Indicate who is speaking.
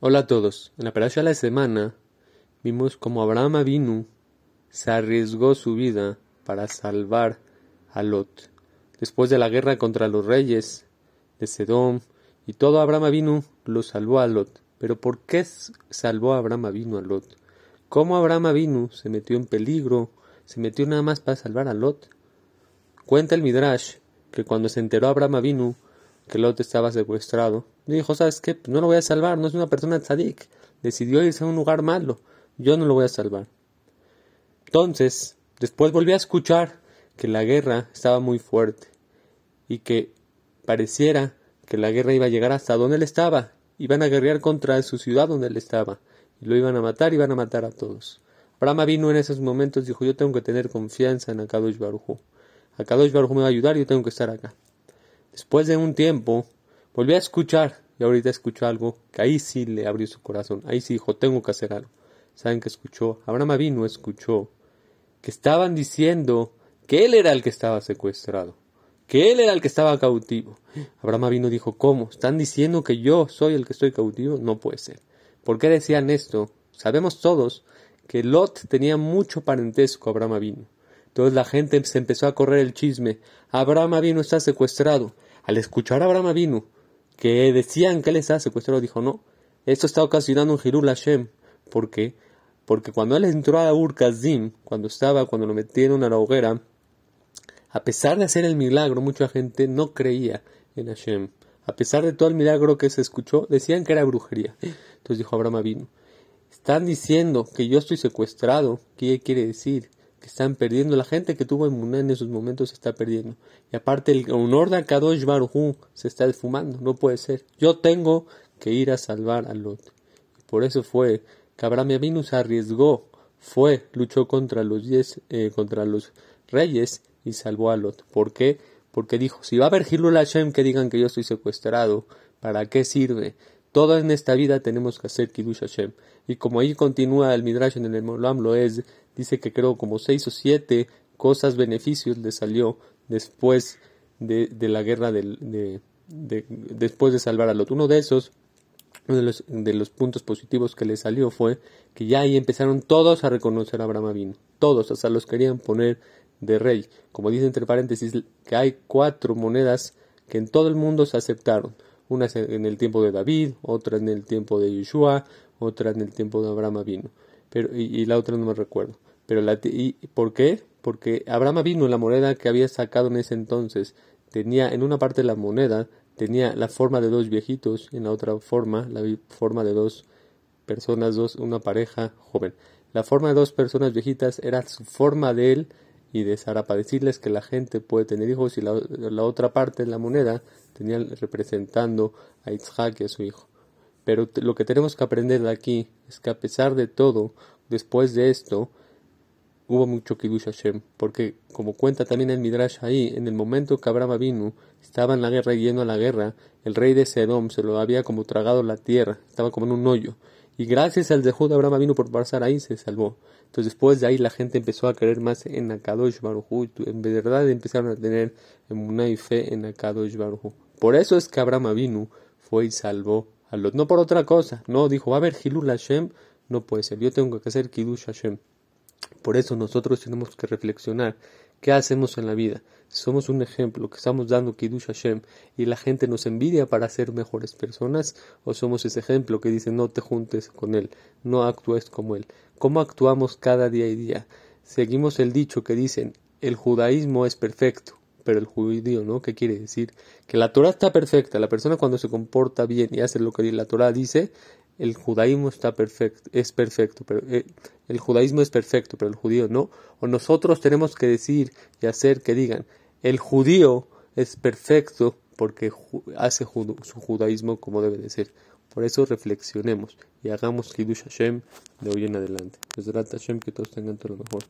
Speaker 1: Hola a todos. En la parasha de la semana vimos cómo Abraham Avinu se arriesgó su vida para salvar a Lot. Después de la guerra contra los reyes de Sedom y todo Abraham Avinu lo salvó a Lot. Pero ¿por qué salvó a Abraham Avinu a Lot? ¿Cómo Abraham Avinu se metió en peligro? ¿Se metió nada más para salvar a Lot? Cuenta el Midrash que cuando se enteró Abraham Avinu que Lot estaba secuestrado, dijo, ¿sabes qué? No lo voy a salvar, no es una persona tzadik. Decidió irse a un lugar malo. Yo no lo voy a salvar. Entonces, después volví a escuchar que la guerra estaba muy fuerte y que pareciera que la guerra iba a llegar hasta donde él estaba. Iban a guerrear contra su ciudad donde él estaba. Y lo iban a matar, iban a matar a todos. Abraham vino en esos momentos dijo, yo tengo que tener confianza en Akadosh Baruj Akadosh Baruj me va a ayudar, yo tengo que estar acá. Después de un tiempo, volví a escuchar, y ahorita escuchó algo que ahí sí le abrió su corazón, ahí sí dijo, tengo que hacer algo. ¿Saben qué escuchó? Abraham vino, escuchó que estaban diciendo que él era el que estaba secuestrado, que él era el que estaba cautivo. Abraham vino dijo, ¿cómo? ¿Están diciendo que yo soy el que estoy cautivo? No puede ser. ¿Por qué decían esto? Sabemos todos que Lot tenía mucho parentesco a Abraham vino. Entonces la gente se empezó a correr el chisme. Abraham vino está secuestrado. Al escuchar a Abraham vino que decían que él estaba secuestrado, dijo, no, esto está ocasionando un Hirul Hashem. ¿Por qué? Porque cuando él entró a Ur Kazim, cuando estaba, cuando lo metieron a la hoguera, a pesar de hacer el milagro, mucha gente no creía en Hashem. A pesar de todo el milagro que se escuchó, decían que era brujería. Entonces dijo Abraham vino, están diciendo que yo estoy secuestrado. ¿Qué quiere decir? Están perdiendo, la gente que tuvo inmunidad en esos momentos se está perdiendo. Y aparte el honor de Kadosh Baruj se está esfumando, no puede ser. Yo tengo que ir a salvar a Lot. Por eso fue que Abraham Avinu se arriesgó, fue, luchó contra los diez, eh, contra los reyes y salvó a Lot. ¿Por qué? Porque dijo, si va a haber Hilul Hashem que digan que yo estoy secuestrado, ¿para qué sirve? Todo en esta vida tenemos que hacer Kiddush Hashem. Y como ahí continúa el Midrash en el Molam es dice que creo como seis o siete cosas, beneficios le salió después de, la guerra de, después de salvar a Lot. Uno de esos, uno de los, de los, puntos positivos que le salió fue que ya ahí empezaron todos a reconocer a Abraham Avinu. Todos, hasta los querían poner de rey. Como dice entre paréntesis, que hay cuatro monedas que en todo el mundo se aceptaron. Una en el tiempo de David, otra en el tiempo de Yeshua, otra en el tiempo de Abraham vino. Pero, y, la otra no me recuerdo. Pero la, y, ¿Por qué? Porque Abraham vino, la moneda que había sacado en ese entonces, tenía en una parte la moneda, tenía la forma de dos viejitos, y en la otra forma, la forma de dos personas, dos, una pareja joven. La forma de dos personas viejitas era su forma de él y de Sara para decirles que la gente puede tener hijos y la, otra parte de la moneda tenía representando a Isaac y a su hijo. Pero lo que tenemos que aprender de aquí es que a pesar de todo, después de esto, hubo mucho Kiddush Hashem, porque como cuenta también el Midrash ahí, en el momento que Abraham vino, estaba en la guerra y yendo a la guerra, el rey de Sedom se lo había como tragado la tierra, estaba como en un hoyo, y gracias al Zehud Abraham vino por pasar ahí se salvó. Entonces después de ahí la gente empezó a creer más en Akadosh Baruj en verdad empezaron a tener una y fe en Akadosh Baruj Por eso es que Abraham vino fue y salvó a los, no por otra cosa, no dijo, a haber Hilul Hashem, no puede ser, yo tengo que hacer Kiddush Hashem. Por eso nosotros tenemos que reflexionar qué hacemos en la vida. somos un ejemplo, que estamos dando Kiddush Hashem y la gente nos envidia para ser mejores personas, o somos ese ejemplo que dice no te juntes con él, no actúes como él. ¿Cómo actuamos cada día y día? Seguimos el dicho que dicen el judaísmo es perfecto, pero el judío, ¿no? ¿Qué quiere decir? Que la Torah está perfecta, la persona cuando se comporta bien y hace lo que la Torah dice, el judaísmo está perfecto, es perfecto, pero eh, el judaísmo es perfecto, pero el judío no. O nosotros tenemos que decir y hacer que digan, el judío es perfecto porque hace su judaísmo como debe de ser. Por eso reflexionemos y hagamos Kiddush Hashem de hoy en adelante. Hashem que todos tengan todo lo mejor.